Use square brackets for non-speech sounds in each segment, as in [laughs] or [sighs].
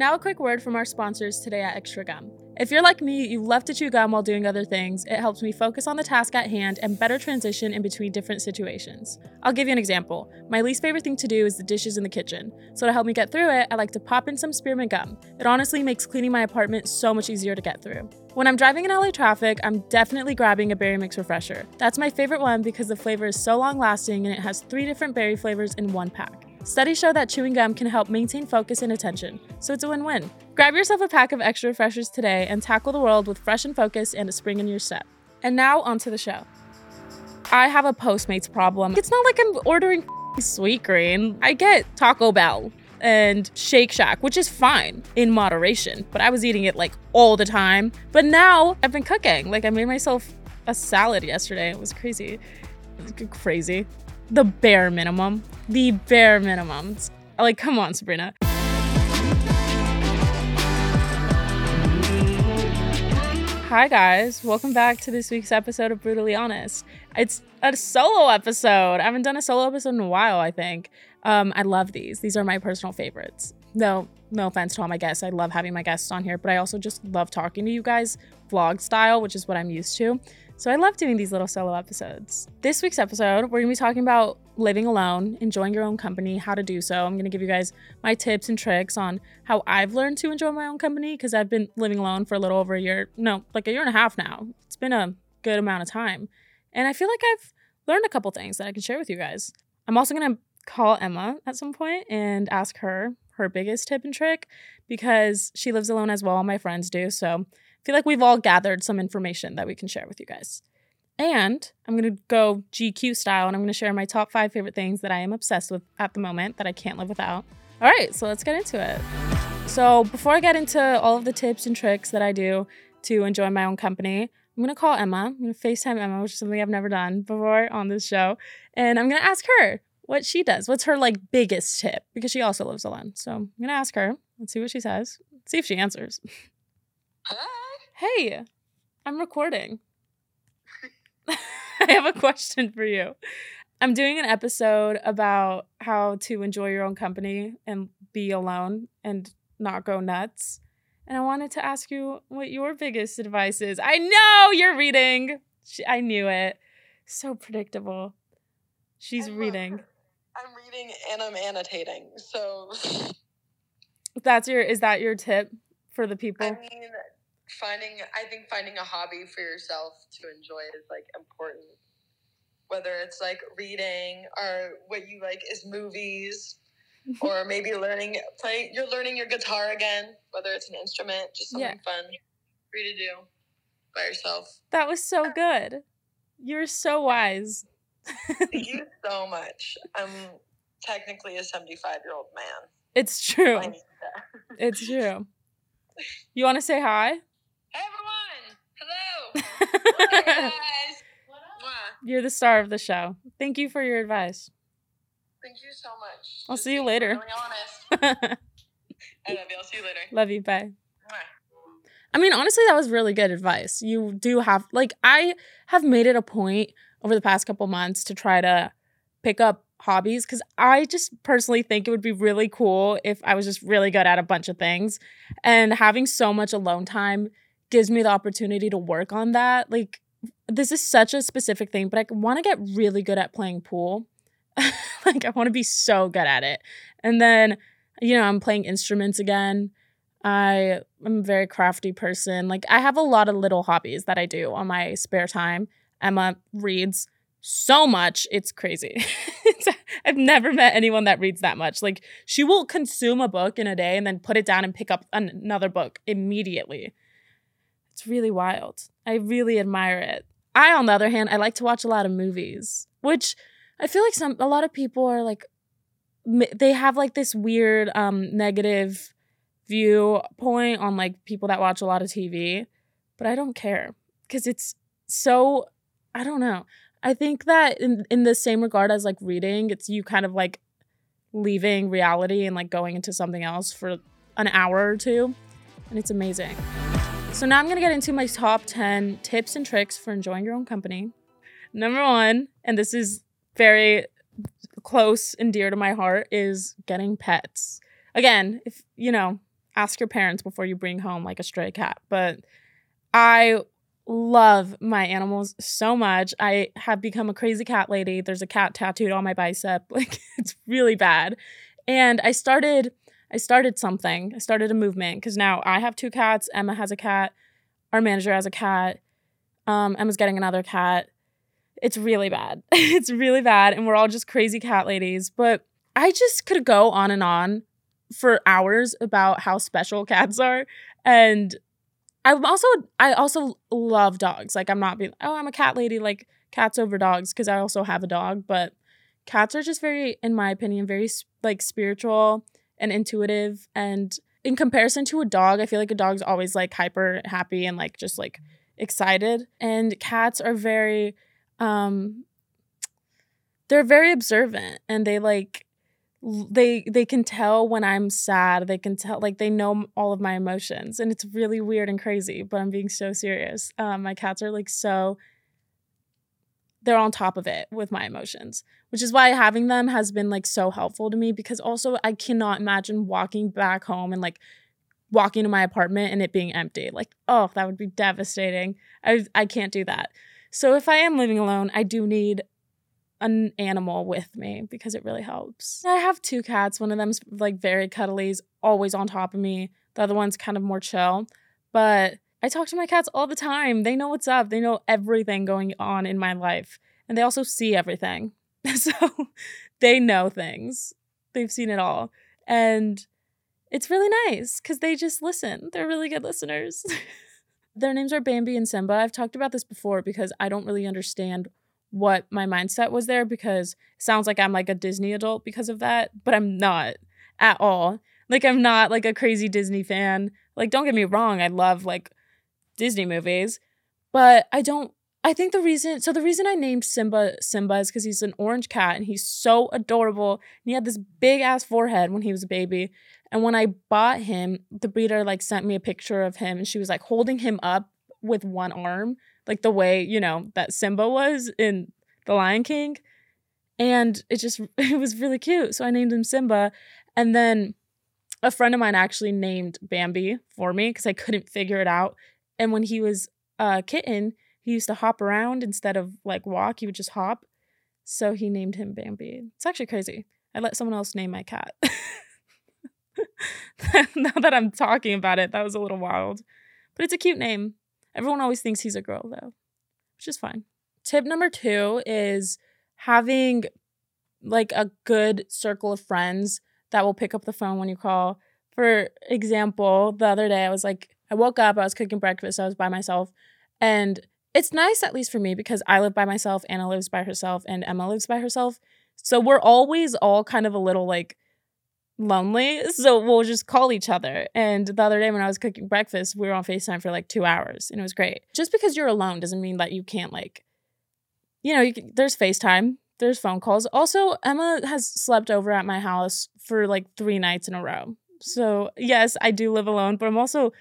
Now, a quick word from our sponsors today at Extra Gum. If you're like me, you love to chew gum while doing other things. It helps me focus on the task at hand and better transition in between different situations. I'll give you an example. My least favorite thing to do is the dishes in the kitchen. So, to help me get through it, I like to pop in some spearmint gum. It honestly makes cleaning my apartment so much easier to get through. When I'm driving in LA traffic, I'm definitely grabbing a berry mix refresher. That's my favorite one because the flavor is so long lasting and it has three different berry flavors in one pack. Studies show that chewing gum can help maintain focus and attention, so it's a win win. Grab yourself a pack of extra refreshers today and tackle the world with fresh and focus and a spring in your step. And now, onto the show. I have a Postmates problem. It's not like I'm ordering Sweetgreen. I get Taco Bell and Shake Shack, which is fine in moderation, but I was eating it like all the time. But now I've been cooking. Like, I made myself a salad yesterday. It was crazy. Crazy the bare minimum. The bare minimums. Like, come on, Sabrina. Hi, guys. Welcome back to this week's episode of Brutally Honest. It's a solo episode. I haven't done a solo episode in a while, I think. Um, I love these. These are my personal favorites. No, no offense to all my guests. I love having my guests on here, but I also just love talking to you guys vlog style, which is what I'm used to. So I love doing these little solo episodes. This week's episode, we're gonna be talking about living alone, enjoying your own company, how to do so. I'm gonna give you guys my tips and tricks on how I've learned to enjoy my own company because I've been living alone for a little over a year, no, like a year and a half now. It's been a good amount of time. And I feel like I've learned a couple things that I can share with you guys. I'm also gonna call Emma at some point and ask her her biggest tip and trick because she lives alone as well. My friends do. So feel like we've all gathered some information that we can share with you guys. And I'm going to go GQ style and I'm going to share my top five favorite things that I am obsessed with at the moment that I can't live without. All right, so let's get into it. So, before I get into all of the tips and tricks that I do to enjoy my own company, I'm to call Emma. I'm to FaceTime Emma, which is something I've never done before on this show. And I'm to ask her what she does. What's her like biggest tip? Because she also lives alone. So, I'm to ask her. Let's see what she says. Let's See if she answers. Hi. Hey, I'm recording. [laughs] I have a question for you. I'm doing an episode about how to enjoy your own company and be alone and not go nuts. And I wanted to ask you what your biggest advice is. I know you're reading. I knew it. So predictable. She's I'm, uh, reading. I'm reading and I'm annotating. So that's your is that your tip for the people? I mean, finding I think finding a hobby for yourself to enjoy is like important. Whether it's like reading or what you like is movies [laughs] or maybe learning play you're learning your guitar again, whether it's an instrument, just something yeah. fun for you to do by yourself. That was so good. You're so wise. Thank you [laughs] so much. I'm technically a 75 year old man. It's true. it's true. [laughs] You want to say hi? Hey everyone! Hello! [laughs] guys! What up? You're the star of the show. Thank you for your advice. Thank you so much. I'll Just see you later. Really honest. [laughs] I love you. I'll see you later. Love you. Bye. I mean, honestly, that was really good advice. You do have, like, I have made it a point over the past couple months to try to pick up hobbies because I just personally think it would be really cool if I was just really good at a bunch of things. And having so much alone time gives me the opportunity to work on that. Like, this is such a specific thing, but I want to get really good at playing pool. [laughs] like, I want to be so good at it. And then, you know, I'm playing instruments again. I am a very crafty person. Like, I have a lot of little hobbies that I do on my spare time. Emma reads so much. It's crazy. [laughs] I've never met anyone that reads that much. Like, she will consume a book in a day and then put it down and pick up another book immediately. It's really wild. I really admire it. I, on the other hand, I like to watch a lot of movies, which I feel like some a lot of people are like they have like this weird um negative viewpoint on like people that watch a lot of TV, but I don't care because it's so I don't know. I think that in in the same regard as like reading, it's you kind of like leaving reality and like going into something else for an hour or two, and it's amazing. So now I'm going to get into my top 10 tips and tricks for enjoying your own company. Number one, and this is very close and dear to my heart, is getting pets. Again, if you know, ask your parents before you bring home like a stray cat. But I love my animals so much. I have become a crazy cat lady. There's a cat tattooed on my bicep. [laughs] Like it's really bad. And I started I started something. I started a movement because now I have two cats. Emma has a cat. Our manager has a cat. Um, Emma's getting another cat. It's really bad. [laughs] it's really bad. And we're all just crazy cat ladies. But I just could go on and on for hours about how special [laughs] cats are. And I'm also I also love dogs. Like I'm not being oh I'm a cat lady like cats over dogs because I also have a dog, but cats are just very in my opinion very like spiritual and intuitive and in comparison to a dog, I feel like a dog's always like hyper happy and like just like excited and cats are very um they're very observant and they like they they can tell when I'm sad. They can tell like they know all of my emotions, and it's really weird and crazy. But I'm being so serious. Um, my cats are like so. They're on top of it with my emotions, which is why having them has been like so helpful to me. Because also I cannot imagine walking back home and like walking to my apartment and it being empty. Like oh, that would be devastating. I I can't do that. So if I am living alone, I do need an animal with me because it really helps. I have two cats. One of them's like very cuddly, always on top of me. The other one's kind of more chill. But I talk to my cats all the time. They know what's up. They know everything going on in my life. And they also see everything. [laughs] So they know things. They've seen it all. And it's really nice because they just listen. They're really good listeners. [laughs] Their names are Bambi and Simba. I've talked about this before because I don't really understand what my mindset was there because it sounds like I'm like a Disney adult because of that, but I'm not at all. Like I'm not like a crazy Disney fan. Like don't get me wrong, I love like Disney movies, but I don't I think the reason so the reason I named Simba Simba is cuz he's an orange cat and he's so adorable. And he had this big ass forehead when he was a baby. And when I bought him, the breeder like sent me a picture of him and she was like holding him up with one arm like the way, you know, that Simba was in The Lion King. And it just, [laughs] it was really cute. So I named him Simba. And then a friend of mine actually named Bambi for me because I couldn't figure it out. And when he was a kitten, he used to hop around instead of like walk, he would just hop. So he named him Bambi. It's actually crazy. I let someone else name my cat. [laughs] now that I'm talking about it, that was a little wild. But it's a cute name. Everyone always thinks he's a girl though, which is fine. Tip number two is having like a good circle of friends that will pick up the phone when you call. For example, the other day I was like, I woke up, I was cooking breakfast, I was by myself, and it's nice at least for me because I live by myself, Anna lives by herself, and Emma lives by herself. So we're always all kind of a little like lonely. So we'll just call each other. And the other day when I was cooking breakfast, we were on FaceTime for like two hours and it was great. Just because you're alone doesn't mean that you can't like, you know, you can, there's FaceTime, there's phone calls. Also, Emma has slept over at my house for like three nights in a row. So yes, I do live alone, but I'm also,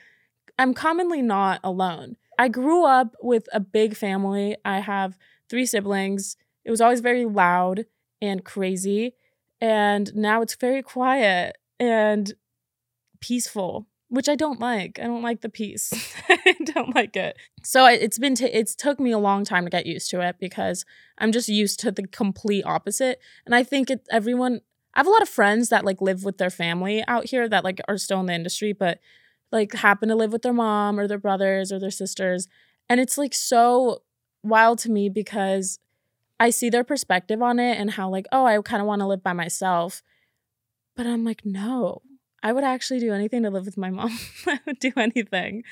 I'm commonly not alone. I grew up with a big family. I have three siblings. It was always very loud and crazy and now it's very quiet and peaceful which I don't like. I don't like the peace. [laughs] I don't like it. So it's been t- it's took me a long time to get used to it because I'm just used to the complete opposite. And I think it everyone I have a lot of friends that like live with their family out here that like are still in the industry but like happen to live with their mom or their brothers or their sisters and it's like so wild to me because I see their perspective on it and how, like, oh, I kind of want to live by myself. But I'm like, no, I would actually do anything to live with my mom. [laughs] I would do anything.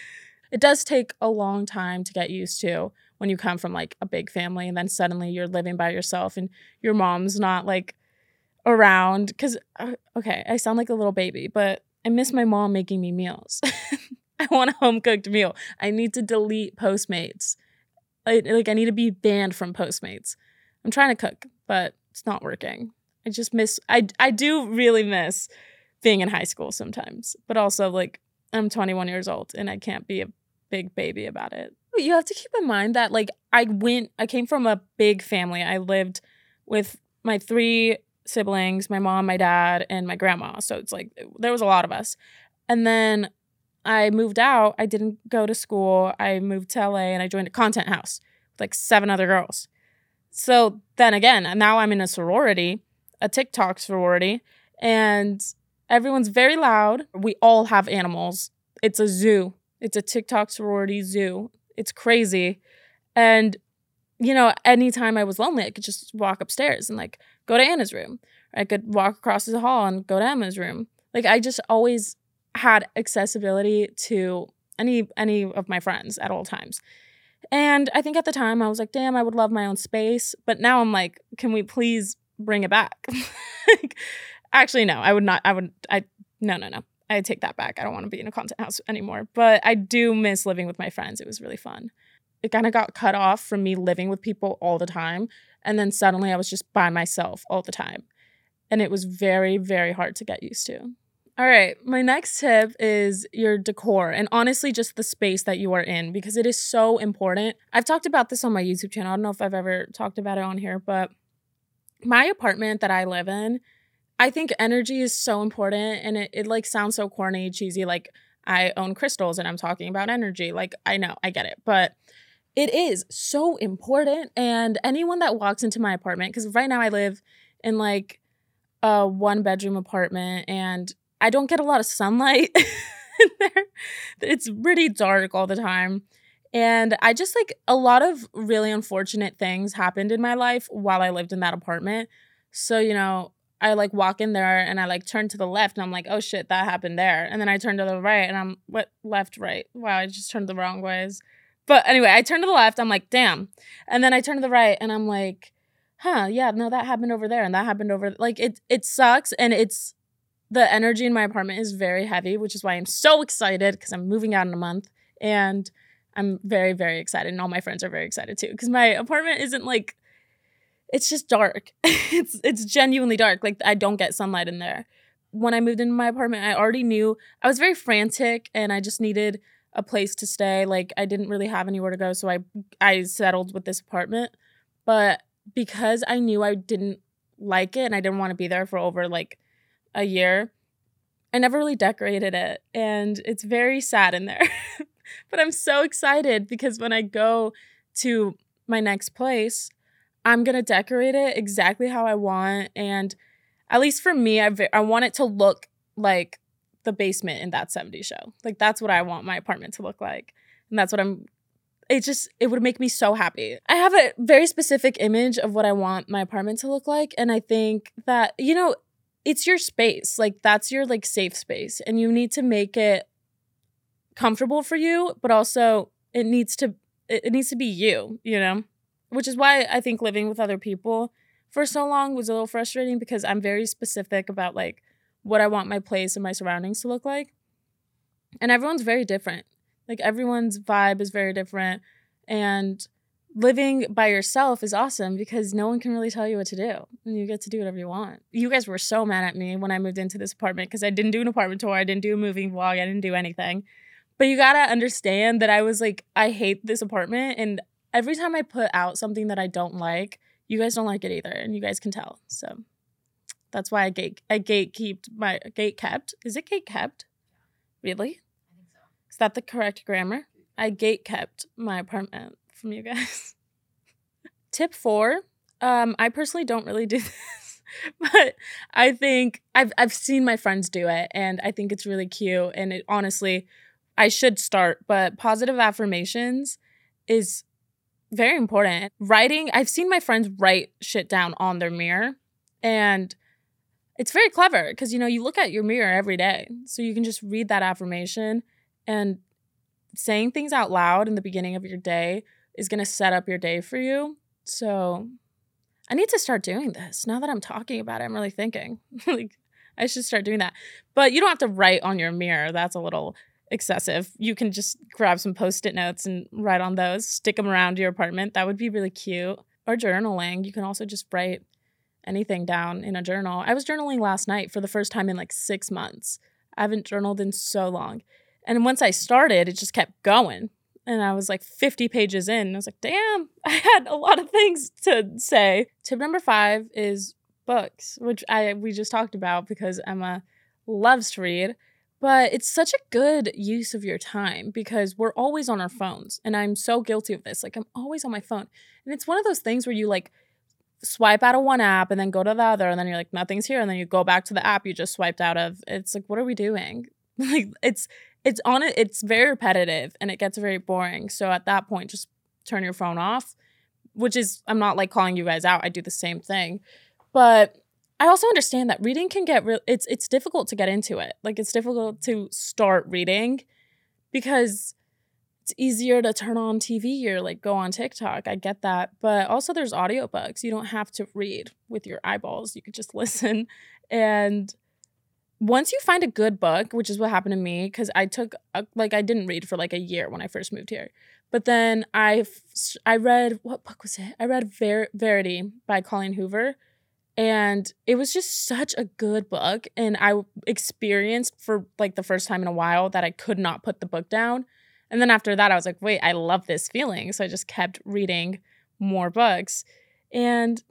It does take a long time to get used to when you come from like a big family and then suddenly you're living by yourself and your mom's not like around. Cause, uh, okay, I sound like a little baby, but I miss my mom making me meals. [laughs] I want a home cooked meal. I need to delete Postmates. I, like, I need to be banned from Postmates. I'm trying to cook, but it's not working. I just miss I I do really miss being in high school sometimes, but also like I'm 21 years old and I can't be a big baby about it. You have to keep in mind that like I went I came from a big family. I lived with my three siblings, my mom, my dad, and my grandma. So it's like there was a lot of us. And then I moved out. I didn't go to school. I moved to LA and I joined a content house with like seven other girls. So then again, now I'm in a sorority, a TikTok sorority, and everyone's very loud. We all have animals. It's a zoo. It's a TikTok sorority zoo. It's crazy. And you know, anytime I was lonely, I could just walk upstairs and like go to Anna's room. I could walk across the hall and go to Emma's room. Like I just always had accessibility to any any of my friends at all times. And I think at the time I was like, damn, I would love my own space. But now I'm like, can we please bring it back? [laughs] like, actually, no, I would not. I would, I, no, no, no. I take that back. I don't want to be in a content house anymore. But I do miss living with my friends. It was really fun. It kind of got cut off from me living with people all the time. And then suddenly I was just by myself all the time. And it was very, very hard to get used to. All right, my next tip is your decor and honestly just the space that you are in because it is so important. I've talked about this on my YouTube channel. I don't know if I've ever talked about it on here, but my apartment that I live in, I think energy is so important and it, it like sounds so corny, cheesy, like I own crystals and I'm talking about energy. Like I know, I get it, but it is so important. And anyone that walks into my apartment, because right now I live in like a one bedroom apartment and I don't get a lot of sunlight [laughs] in there. It's pretty dark all the time. And I just like a lot of really unfortunate things happened in my life while I lived in that apartment. So, you know, I like walk in there and I like turn to the left and I'm like, oh shit, that happened there. And then I turn to the right and I'm what left, right. Wow, I just turned the wrong ways. But anyway, I turn to the left, I'm like, damn. And then I turn to the right and I'm like, huh, yeah, no, that happened over there and that happened over like it it sucks and it's the energy in my apartment is very heavy, which is why I'm so excited because I'm moving out in a month and I'm very, very excited. And all my friends are very excited too because my apartment isn't like, it's just dark. [laughs] it's it's genuinely dark. Like I don't get sunlight in there. When I moved into my apartment, I already knew I was very frantic and I just needed a place to stay. Like I didn't really have anywhere to go, so I I settled with this apartment. But because I knew I didn't like it and I didn't want to be there for over like a year. I never really decorated it, and it's very sad in there. [laughs] but I'm so excited because when I go to my next place, I'm gonna decorate it exactly how I want, and at least for me, I I want it to look like the basement in that 70s show. Like that's what I want my apartment to look like, and that's what I'm. It just it would make me so happy. I have a very specific image of what I want my apartment to look like, and I think that you know it's your space. Like that's your like safe space and you need to make it comfortable for you, but also it needs to it needs to be you, you know? Which is why I think living with other people for so long was a little frustrating because I'm very specific about like what I want my place and my surroundings to look like. And everyone's very different. Like everyone's vibe is very different and living by yourself is awesome because no one can really tell you what to do and you get to do whatever you want. You guys were so mad at me when I moved into this apartment because I didn't do an apartment tour, I didn't do a moving vlog, I didn't do anything. But you gotta understand that I was like, I hate this apartment. And every time I put out something that I don't like, you guys don't like it either. And you guys can tell. So that's why I gate I gate kept my gate kept. Is it gate kept? Really? I think so. Is that the correct grammar? I gate kept my apartment from you guys. [laughs] Tip four. Um, I personally don't really do [laughs] this, but I think I've I've seen my friends do it, and I think it's really cute. And it honestly, I should start. But positive affirmations is very important. Writing, I've seen my friends write shit down on their mirror, and it's very clever because you know you look at your mirror every day, so you can just read that affirmation and saying things out loud in the beginning of your day is going to set up your day for you. So I need to start doing this. Now that I'm talking about it, I'm really thinking [laughs] like I should start doing that. But you don't have to write on your mirror. That's a little excessive. You can just grab some post-it notes and write on those, stick them around your apartment. That would be really cute. Or journaling. You can also just write anything down in a journal. I was journaling last night for the first time in like 6 months. I haven't journaled in so long. And once I started, it just kept going and I was like 50 pages in. I was like, damn, [laughs] I had a lot of things to say. Tip number five is books, which I we just talked about because Emma loves to read. But it's such a good use of your time because we're always on our phones. And I'm so guilty of this. Like, I'm always on my phone. And it's one of those things where you like swipe out of one app and then go to the other. And then you're like, nothing's here. And then you go back to the app you just swiped out of. It's like, what are we doing? [laughs] like, it's, it's on it. It's very repetitive and it gets very boring. So at that point, just turn your phone off, which is, I'm not like calling you guys out. I do the same thing. But I also understand that reading can get real it's it's difficult to get into it. Like it's difficult to start reading because it's easier to turn on TV or like go on TikTok. I get that. But also there's audiobooks. You don't have to read with your eyeballs. You could just [laughs] listen. And once you find a good book, which is what happened to me cuz I took a, like I didn't read for like a year when I first moved here. But then I I read what book was it? I read Ver- Verity by Colleen Hoover and it was just such a good book and i experienced for like the first time in a while that i could not put the book down and then after that i was like wait i love this feeling. So i just kept reading more books. And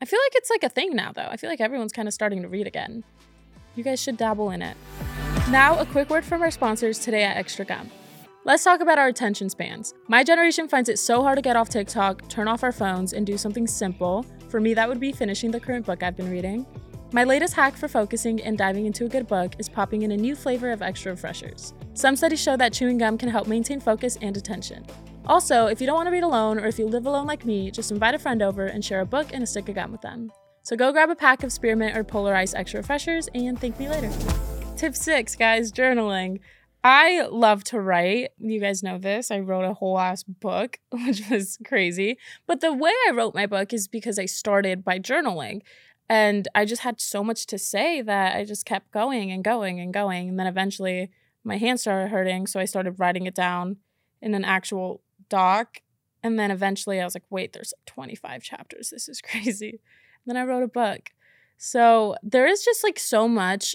i feel like it's like a thing now though. I feel like everyone's kind of starting to read again. You guys should dabble in it. Now a quick word from our sponsors today at extra gum. Let's talk about our attention spans. My generation finds it so hard to get off TikTok, turn off our phones, and do something simple. For me, that would be finishing the current book I've been reading. My latest hack for focusing and diving into a good book is popping in a new flavor of extra refreshers. Some studies show that chewing gum can help maintain focus and attention. Also, if you don't want to read alone or if you live alone like me, just invite a friend over and share a book and a stick of gum with them. So go grab a pack of spearmint or polar ice extra refreshers and thank me later. Tip six, guys, journaling. I love to write. You guys know this. I wrote a whole ass book, [laughs] which was crazy. But the way I wrote my book is because I started by journaling. And I just had so much to say that I just kept going and going and going. And then eventually my hands started hurting. So I started writing it down in an actual doc. And then eventually I was like, wait, there's like 25 chapters. This is [laughs] crazy. And then I wrote a book. So there is just like so much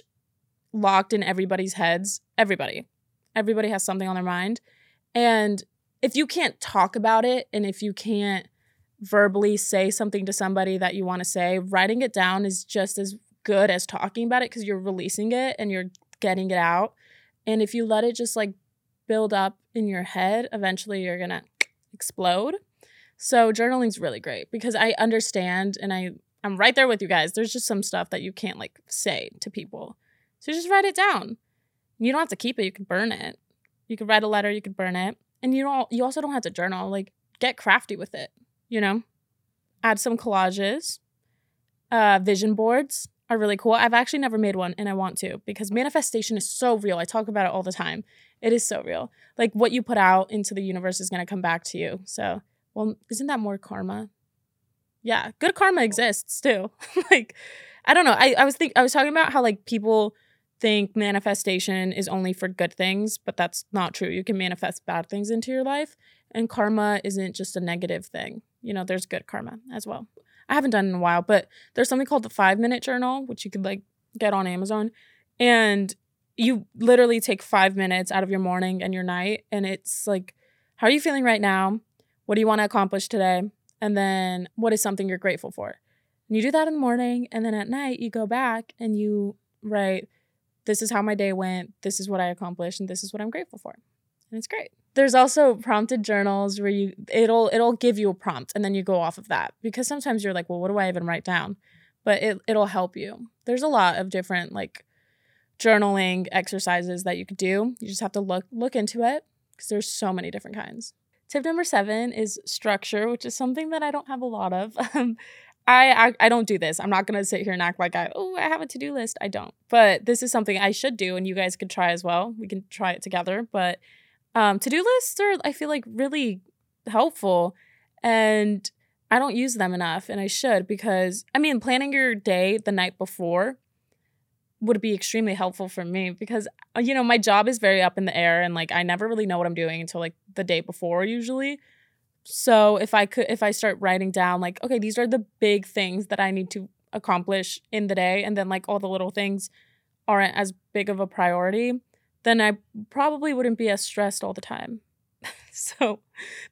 locked in everybody's heads. Everybody Everybody has something on their mind. And if you can't talk about it and if you can't verbally say something to somebody that you want to say, writing it down is just as good as talking about it because you're releasing it and you're getting it out. And if you let it just like build up in your head, eventually you're going to explode. So journaling's really great because I understand and I I'm right there with you guys. There's just some stuff that you can't like say to people. So just write it down. You don't have to keep it. You can burn it. You could write a letter. You could burn it, and you don't. You also don't have to journal. Like get crafty with it. You know, add some collages. Uh, vision boards are really cool. I've actually never made one, and I want to because manifestation is so real. I talk about it all the time. It is so real. Like what you put out into the universe is gonna come back to you. So, well, isn't that more karma? Yeah, good karma exists too. [laughs] like, I don't know. I, I was think I was talking about how like people think manifestation is only for good things, but that's not true. You can manifest bad things into your life, and karma isn't just a negative thing. You know, there's good karma as well. I haven't done in a while, but there's something called the five minute journal, which you could like get on Amazon. And you literally take five minutes out of your morning and your night. And it's like, how are you feeling right now? What do you want to accomplish today? And then what is something you're grateful for? And you do that in the morning. And then at night, you go back and you write this is how my day went, this is what I accomplished, and this is what I'm grateful for. And it's great. There's also prompted journals where you it'll it'll give you a prompt and then you go off of that because sometimes you're like, well, what do I even write down? But it it'll help you. There's a lot of different like journaling exercises that you could do. You just have to look look into it because there's so many different kinds. Tip number seven is structure, which is something that I don't have a lot of. [laughs] Um, I, I, I don't do this. I'm not gonna sit here and act like I oh I have a to do list. I don't. But this is something I should do, and you guys could try as well. We can try it together. But um, to do lists are I feel like really helpful, and I don't use them enough, and I should because I mean planning your day the night before would be extremely helpful for me because uh, you know my job is very up in the air and like I never really know what I'm doing until like the day before usually. So if I could if I start writing down like okay, these are the big things that I need to accomplish in the day and then like all the little things aren't as big of a priority, then I probably wouldn't be as stressed all the time. [laughs] so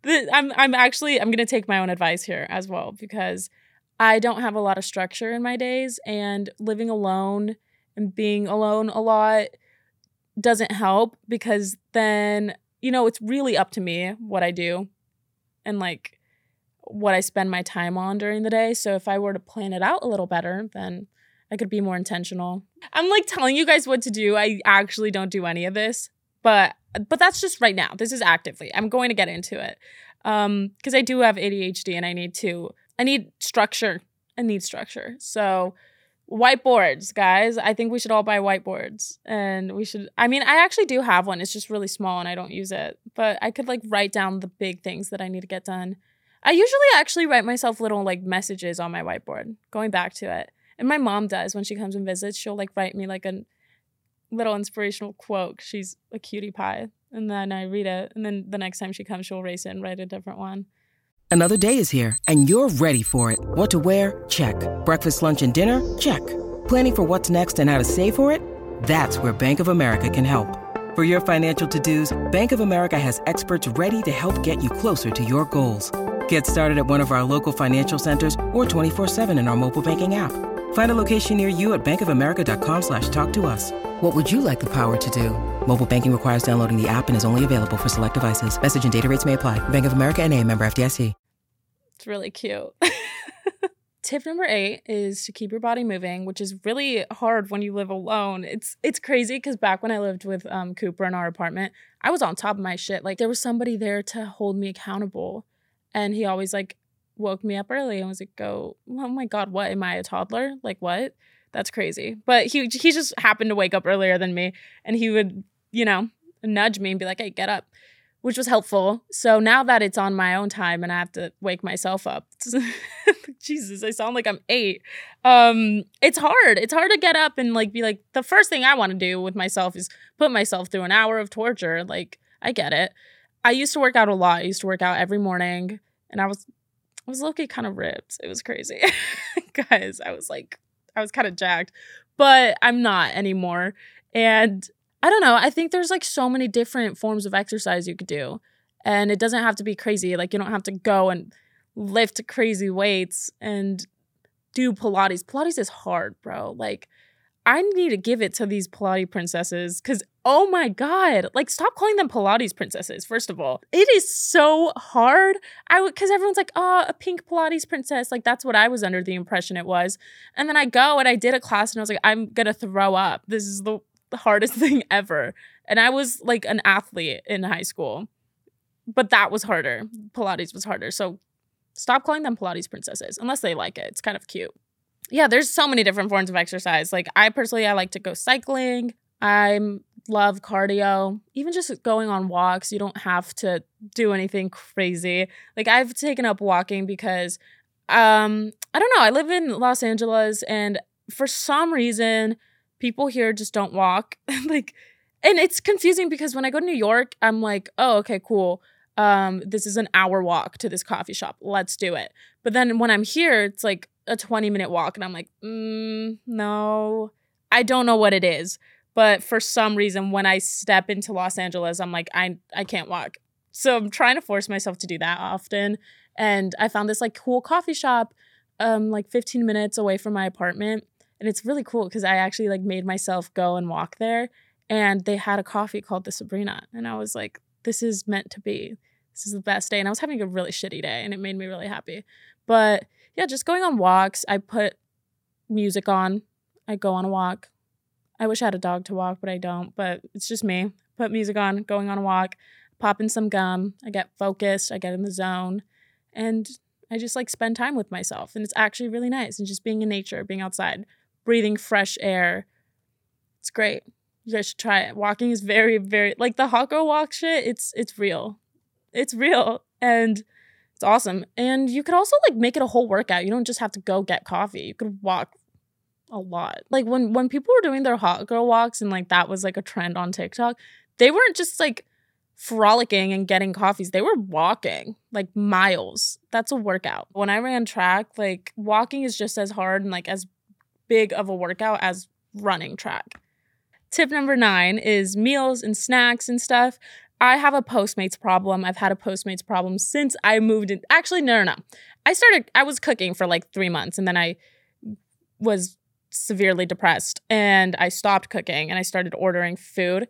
I'm I'm actually I'm to take my own advice here as well because I don't have a lot of structure in my days and living alone and being alone a lot doesn't help because then, you know, it's really up to me what I do and like what I spend my time on during the day. So if I were to plan it out a little better, then I could be more intentional. I'm like telling you guys what to do. I actually don't do any of this, but but that's just right now. This is actively. I'm going to get into it. Um because I do have ADHD and I need to I need structure. I need structure. So whiteboards, guys. I think we should all buy whiteboards. And we should I mean, I actually do have one. It's just really small and I don't use it. But I could like write down the big things that I need to get done. I usually actually write myself little like messages on my whiteboard, going back to it. And my mom does when she comes and visits. She'll like write me like a little inspirational quote. She's a cutie pie. And then I read it. And then the next time she comes, she'll erase it and write a different one. Another day is here and you're ready for it. What to wear? Check. Breakfast, lunch, and dinner? Check. Planning for what's next and how to save for it? That's where Bank of America can help. For your financial to-dos, Bank of America has experts ready to help get you closer to your goals. Get started at one of our local financial centers or 24-7 in our mobile banking app. Find a location near you at bankofamerica.com slash talk to us. What would you like the power to do? Mobile banking requires downloading the app and is only available for select devices. Message and data rates may apply. Bank of America and a member FDIC. It's really cute. [laughs] Tip number eight is to keep your body moving, which is really hard when you live alone. It's it's crazy because back when I lived with um, Cooper in our apartment, I was on top of my shit. Like there was somebody there to hold me accountable, and he always like woke me up early and was like, "Go, oh my god, what am I a toddler? Like what? That's crazy." But he he just happened to wake up earlier than me, and he would you know nudge me and be like, "Hey, get up." which was helpful. So now that it's on my own time and I have to wake myself up, [laughs] Jesus, I sound like I'm eight. Um, it's hard. It's hard to get up and like be like the first thing I want to do with myself is put myself through an hour of torture. Like I get it. I used to work out a lot. I used to work out every morning, and I was I was looking kind of ripped. It was crazy, [laughs] guys. I was like I was kind of jacked, but I'm not anymore. And I don't know. I think there's like so many different forms of exercise you could do. And it doesn't have to be crazy. Like you don't have to go and lift crazy weights and do Pilates. Pilates is hard, bro. Like I need to give it to these Pilates princesses because, oh my God, like stop calling them Pilates princesses, first of all. It is so hard. I would, because everyone's like, oh, a pink Pilates princess. Like that's what I was under the impression it was. And then I go and I did a class and I was like, I'm to throw up. This is the the hardest [laughs] thing ever. And I was like an athlete in high school, but that was harder. Pilates was harder. So stop calling them Pilates princesses unless they like it. It's kind of cute. Yeah, there's so many different forms of exercise. Like I personally, I like to go cycling. I love cardio. Even just going on walks, you don't have to do anything crazy. Like I've taken up walking because um I don't know, I live in Los Angeles and for some reason people here just don't walk. [laughs] like, and it's confusing because when I go to New York, I'm like, oh, okay, cool. Um, this is an hour walk to this coffee shop. Let's do it. But then when I'm here, it's like a 20 minute walk, and I'm like, mm, no, I don't know what it is. But for some reason, when I step into Los Angeles, I'm like, I I can't walk. So I'm trying to force myself to do that often. And I found this like cool coffee shop, um, like 15 minutes away from my apartment. And it's really cool because I actually like made myself go and walk there. And they had a coffee called the Sabrina. And I was like this is meant to be. This is the best day. And I was having a really shitty day and it made me really happy. But yeah just going on walks. I put music on. I go on a walk I wish I had a dog to walk but I don't but it's just me put music on going on a walk popping some gum I get focused I get in the zone and I just like spend time with myself and it's actually really nice and just being in nature being outside breathing fresh air. It's great. You guys should try it. Walking is very, very like the girl walk shit. It's it's real. It's real and it's awesome. And you could also like make it a whole workout. You don't just have to go get coffee. You could walk a lot. Like when when people were doing their hot girl walks and like that was like a trend on TikTok, they weren't just like frolicking and getting coffees. They were walking like miles. That's a workout. When I ran track, like walking is just as hard and like as big of a workout as running track. Tip number nine is meals and snacks and stuff. I have a Postmates problem. I've had a Postmates problem since I moved in. Actually, no, no, no. I started, I was cooking for like three months and then I was severely depressed and I stopped cooking and I started ordering food.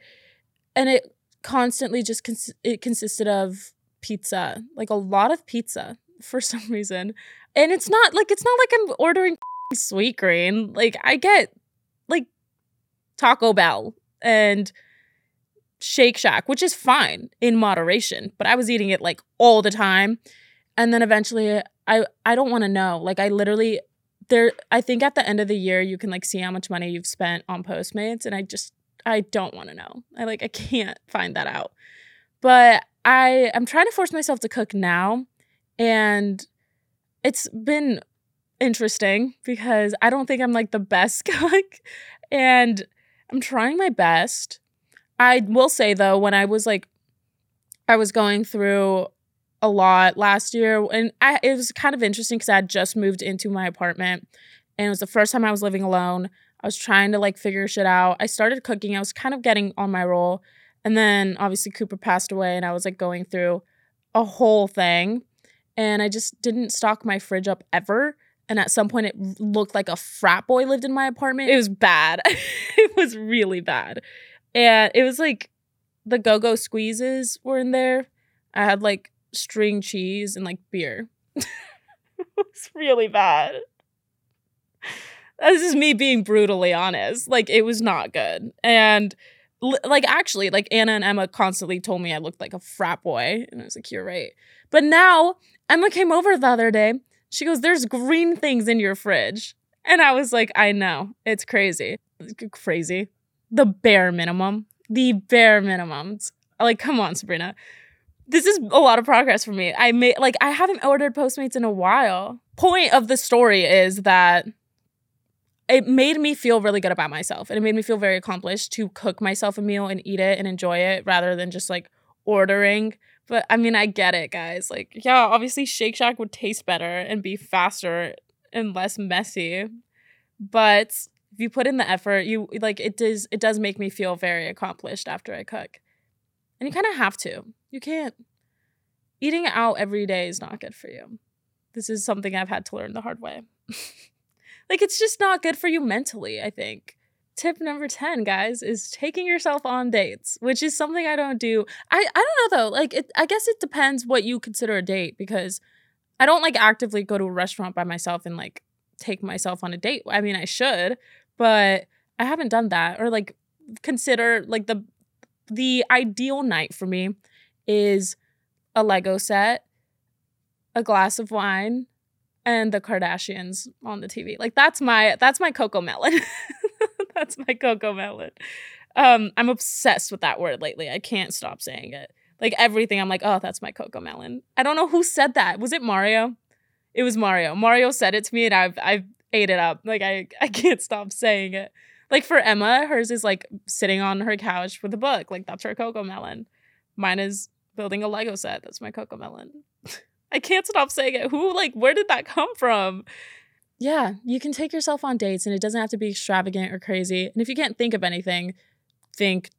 And it constantly just cons- it consisted of pizza, like a lot of pizza [laughs] for some reason. And it's not like it's not like I'm ordering [laughs] Sweetgreen. Like I get like Taco Bell and Shake Shack, which is fine in moderation, but I was eating it like all the time. And then eventually I I don't want to know. Like I literally there I think at the end of the year you can like see how much money you've spent on Postmates and I just I don't want to know. I like I can't find that out. But I I'm trying to force myself to cook now and it's been interesting because I don't think I'm like the best [laughs] cook and I'm trying my best. I will say though when I was like I was going through a lot last year and I, it was kind of interesting because I had just moved into my apartment and it was the first time I was living alone. I was trying to like figure shit out. I started cooking. I was kind of getting on my roll. And then obviously Cooper passed away and I was like going through a whole thing. And I just didn't stock my fridge up ever. And at some point it looked like a frat boy lived in my apartment. It was bad. [laughs] it was really bad. And it was like the go-go squeezes were in there. I had like string cheese and like beer. [laughs] it was really bad. This is me being brutally honest. Like it was not good. And like actually like Anna and Emma constantly told me I looked like a frat boy and I was like you're right. But now Emma came over the other day. She goes there's green things in your fridge. And I was like I know. It's crazy. It's crazy. The bare minimum. The bare minimums. Like come on Sabrina this is a lot of progress for me. I made like I haven't ordered Postmates in a while. Point of the story is that it made me feel really good about myself and it made me feel very accomplished to cook myself a meal and eat it and enjoy it rather than just like ordering. But I mean, I get it, guys. Like, yeah, obviously Shake Shack would taste better and be faster and less messy. But if you put in the effort, you like it does it does make me feel very accomplished after I cook. And you kind of have to. You can't. Eating out every day is not good for you. This is something I've had to learn the hard way. [laughs] like, it's just not good for you mentally, I think. Tip number 10, guys, is taking yourself on dates, which is something I don't do. I, I don't know though. Like, it, I guess it depends what you consider a date because I don't like actively go to a restaurant by myself and like take myself on a date. I mean, I should, but I haven't done that or like consider like the the ideal night for me is a Lego set, a glass of wine, and the Kardashians on the TV. Like that's my that's my CoComelon. [laughs] that's my CoComelon. Um, I'm obsessed with that word lately. I can't stop saying it. Like everything, I'm like, oh, that's my CoComelon. I don't know who said that. Was it Mario? It was Mario. Mario said it to me, and I've I've ate it up. Like I I can't stop saying it. Like for Emma, hers is like sitting on her couch with a book. Like that's her CoComelon. Mine is building a Lego set. That's my CoComelon. [laughs] I can't stop saying it. Who like where did that come from? Yeah, you can take yourself on dates and it doesn't have to be extravagant or crazy. And if you can't think of anything, think,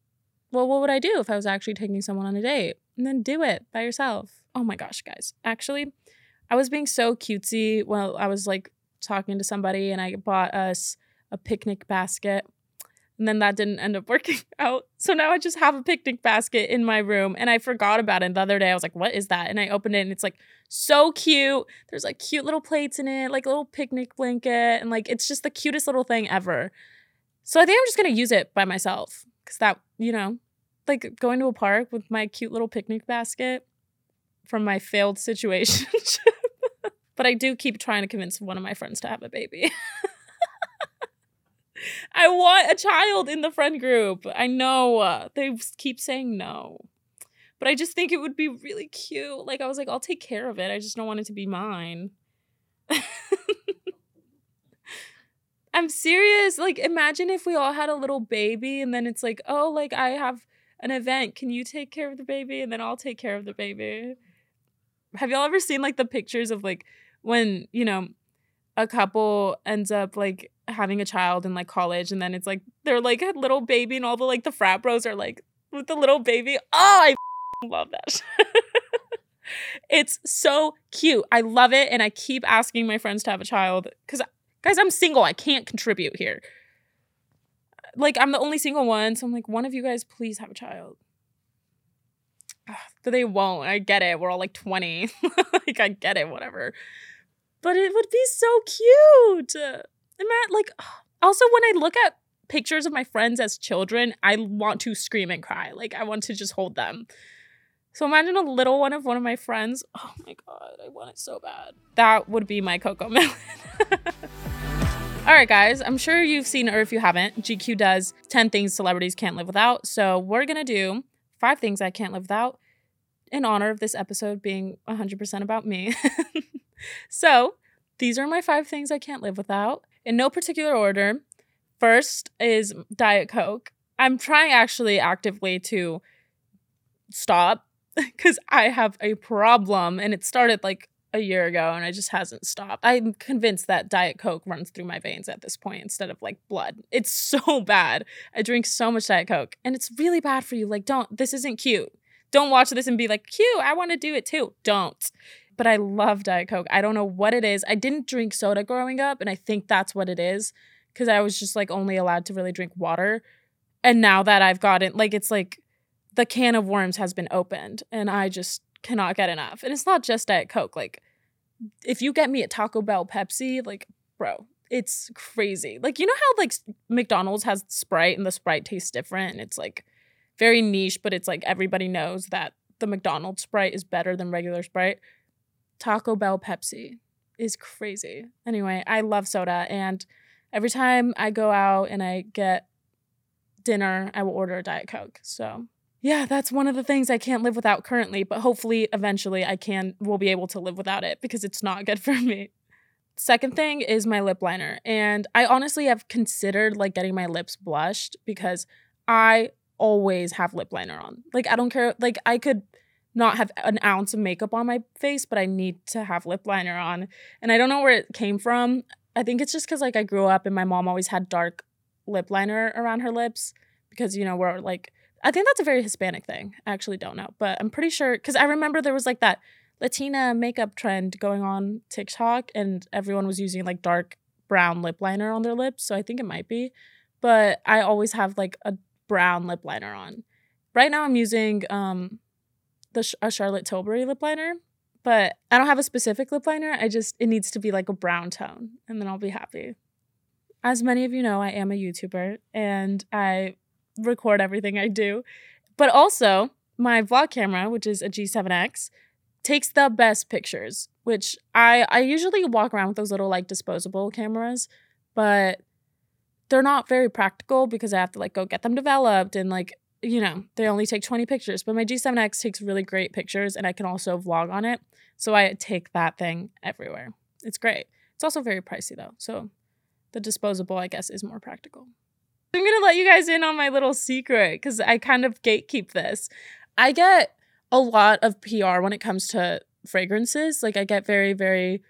well, what would I do if I was actually taking someone on a date? And then do it by yourself. Oh my gosh, guys. Actually, I was being so cutesy while I was like talking to somebody and I bought us a picnic basket. And then that didn't end up [laughs] working out. So now I just have a picnic basket in my room and I forgot about it. The other day I was like, what is that? And I opened it and it's like so cute. There's like cute little plates in it, like a little picnic blanket. And like it's just the cutest little thing ever. So I think I'm just going to use it by myself because that, you know, like going to a park with my cute little picnic basket from my failed [laughs] situation. [laughs] but I do keep trying to convince one of my friends to have a baby. I want a child in the friend group. I know uh, they keep saying no. But I just think it would be really cute. Like I was like, I'll take care of it. I just don't want it to be mine. [laughs] I'm serious. Like imagine if we all had a little baby and then it's like, "Oh, like I have an event. Can you take care of the baby?" and then I'll take care of the baby. Have y'all ever seen like the pictures of like when, you know, a couple ends up like having a child in like college and then it's like they're like a little baby and all the like the frat bros are like with the little baby. Oh, I [laughs] love that. [laughs] it's so cute. I love it and I keep asking my friends to have a child cuz Guys, I'm single. I can't contribute here. Like, I'm the only single one. So I'm like, one of you guys, please have a child. But they won't. I get it. We're all like 20. [laughs] like, I get it, whatever. But it would be so cute. Imagine, like, [sighs] also when I look at pictures of my friends as children, I want to scream and cry. Like, I want to just hold them. So imagine a little one of one of my friends. [sighs] Oh my god, I want it so bad. That would be my CoComelon. [laughs] All right, guys, I'm sure you've seen, or if you haven't, GQ does 10 things celebrities can't live without. So we're going to do five things I can't live without in honor of this episode being 100% about me. [laughs] so these are my five things I can't live without in no particular order. First is Diet Coke. I'm trying actually actively to stop [laughs] because I have a problem and it started like a year ago and it just hasn't stopped. I'm convinced that Diet Coke runs through my veins at this point instead of like blood. It's [laughs] so bad. I drink so much Diet Coke and it's really bad for you. Like, don't, this isn't cute. Don't watch this and be like, cute, I want to do it too. Don't. But I love Diet Coke. I don't know what it is. I didn't drink soda growing up and I think that's what it is because I was just like only allowed to really drink water. And now that I've gotten, like, it's like the can of worms has been opened and I just cannot get enough. And it's not just Diet Coke. Like, if you get me a Taco Bell Pepsi, like, bro, it's crazy. Like, you know how like McDonald's has Sprite and the Sprite tastes different and it's like very niche, but it's like everybody knows that the McDonald's Sprite is better than regular Sprite. Taco Bell Pepsi is crazy. Anyway, I love soda and every time I go out and I get dinner, I will order a Diet Coke. So yeah, that's one of the things I can't live without currently, but hopefully eventually I can will be able to live without it because it's not good [laughs] for me. Second thing is my lip liner. And I honestly have considered like getting my lips blushed because I always have lip liner on. Like I don't care like I could not have an ounce of makeup on my face, but I need to have lip liner on. And I don't know where it came from. I think it's just cuz like I grew up and my mom always had dark lip liner around her lips because you know we're like I think that's a very Hispanic thing. I actually don't know, but I'm pretty sure because I remember there was like that Latina makeup trend going on TikTok, and everyone was using like dark brown lip liner on their lips. So I think it might be, but I always have like a brown lip liner on. Right now, I'm using um the a Charlotte Tilbury lip liner, but I don't have a specific lip liner. I just it needs to be like a brown tone, and then I'll be happy. As many of you know, I am a YouTuber, and I record everything I do. But also, my vlog camera, which is a G7X, takes the best pictures, which I I usually walk around with those little like disposable cameras, but they're not very practical because I have to like go get them developed and like you know, they only take 20 pictures, but my G7X takes really great pictures and I can also vlog on it. So I take that thing everywhere. It's great. It's also very pricey though. So the disposable, I guess, is more practical. I'm gonna let you guys in on my little secret because I kind of gatekeep this. I get a lot of PR when it comes to fragrances. Like I get very, very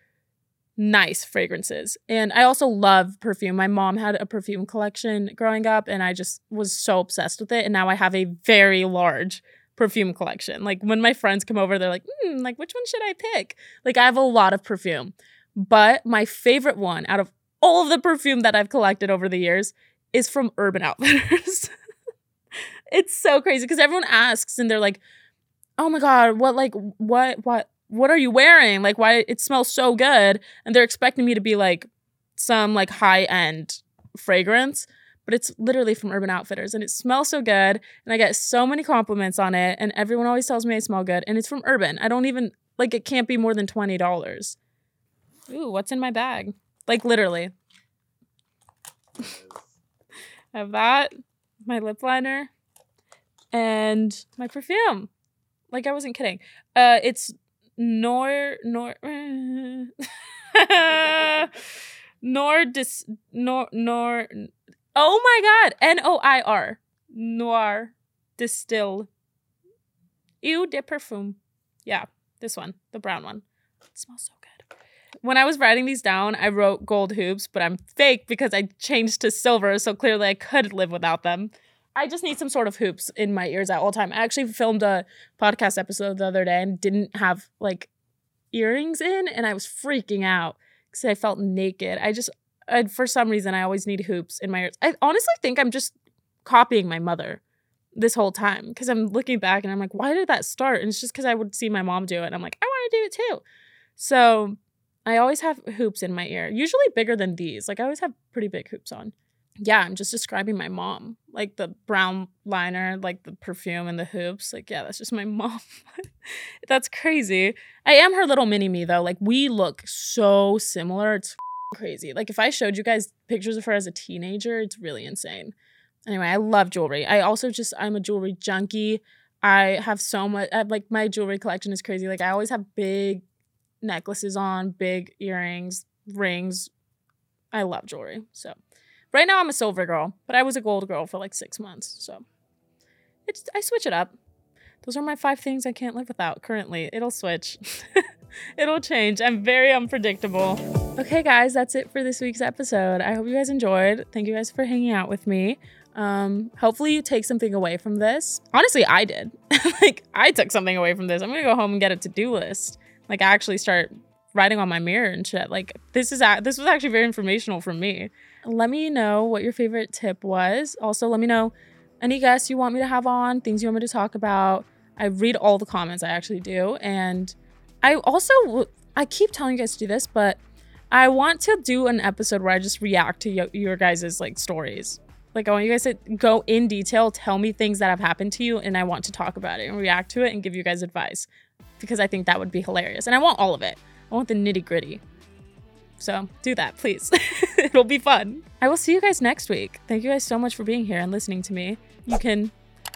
nice fragrances. And I also love perfume. My mom had a perfume collection growing up and I just was so obsessed with it. And now I have a very large perfume collection. Like when my friends come over, they're like, hmm, like which one should I pick? Like I have a lot of perfume. But my favorite one out of all of the perfume that I've collected over the years is from Urban Outfitters. [laughs] it's so crazy because everyone asks and they're like, "Oh my god, what like what what what are you wearing? Like why it smells so good?" And they're expecting me to be like some like high-end fragrance, but it's literally from Urban Outfitters and it smells so good and I get so many compliments on it and everyone always tells me I smell good and it's from Urban. I don't even like it can't be more than $20. Ooh, what's in my bag? Like literally. [laughs] I have that, my lip liner, and my perfume. Like I wasn't kidding. Uh, it's nor nor [laughs] nor dis nor nor. Oh my god! N O I R noir distill. Eau de perfume. Yeah, this one, the brown one. It smells so good. when I was writing these down, I wrote gold hoops, but I'm fake because I changed to silver, so clearly I could live without them. I just need some sort of hoops in my ears at all time. I actually filmed a podcast episode the other day and didn't have like earrings in, and I was freaking out because I felt naked. I just I, for some reason, I always need hoops in my ears. I honestly think I'm just copying my mother this whole time because I'm looking back and I'm like, why did that start? And it's just because I would see my mom do it. And I'm like, I want to do it too. So I always have hoops in my ear, usually bigger than these. Like I always have pretty big hoops on. Yeah, I'm just describing my mom. Like the brown liner, like the perfume and the hoops. Like, yeah, that's just my [laughs] mom. that's crazy. I am her little mini me though. Like we look so similar. It's [laughs] crazy. Like if I showed you guys pictures of her as a teenager, it's really insane. Anyway, I love jewelry. I also just I'm a jewelry junkie. I have so much have, like my jewelry collection is crazy. Like I always have big necklaces on, big earrings, rings. I love jewelry. So right now I'm a silver girl, but I was a gold girl for like six months. So it's I switch it up. Those are my five things I can't live without currently. It'll switch. [laughs] It'll change. I'm very unpredictable. Okay, guys, that's it for this week's episode. I hope you guys enjoyed. Thank you guys for hanging out with me. Um, hopefully you take something away from this. Honestly, I did. [laughs] like I took something away from this. I'm gonna go home and get a to-do list. Like I actually start writing on my mirror and shit. Like this is a- this was actually very informational for me. Let me know what your favorite tip was. Also, let me know any guests you want me to have on, things you want me to talk about. I read all the comments. I actually do, and I also I keep telling you guys to do this, but I want to do an episode where I just react to y- your guys' like stories. Like I want you guys to go in detail, tell me things that have happened to you, and I want to talk about it and react to it and give you guys advice because I think that would be hilarious. And I want all of it. I want the nitty gritty. So do that, please. [laughs] It'll be fun. I will see you guys next week. Thank you guys so much for being here and listening to me. You can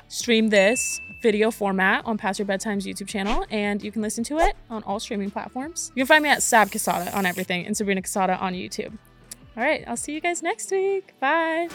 stream this video format on Past Your Bedtime's YouTube channel, and you can listen to it on all streaming platforms. You can find me at Sab Quesada on everything and Sabrina Quesada on YouTube. All right, I'll see you guys next week. Bye.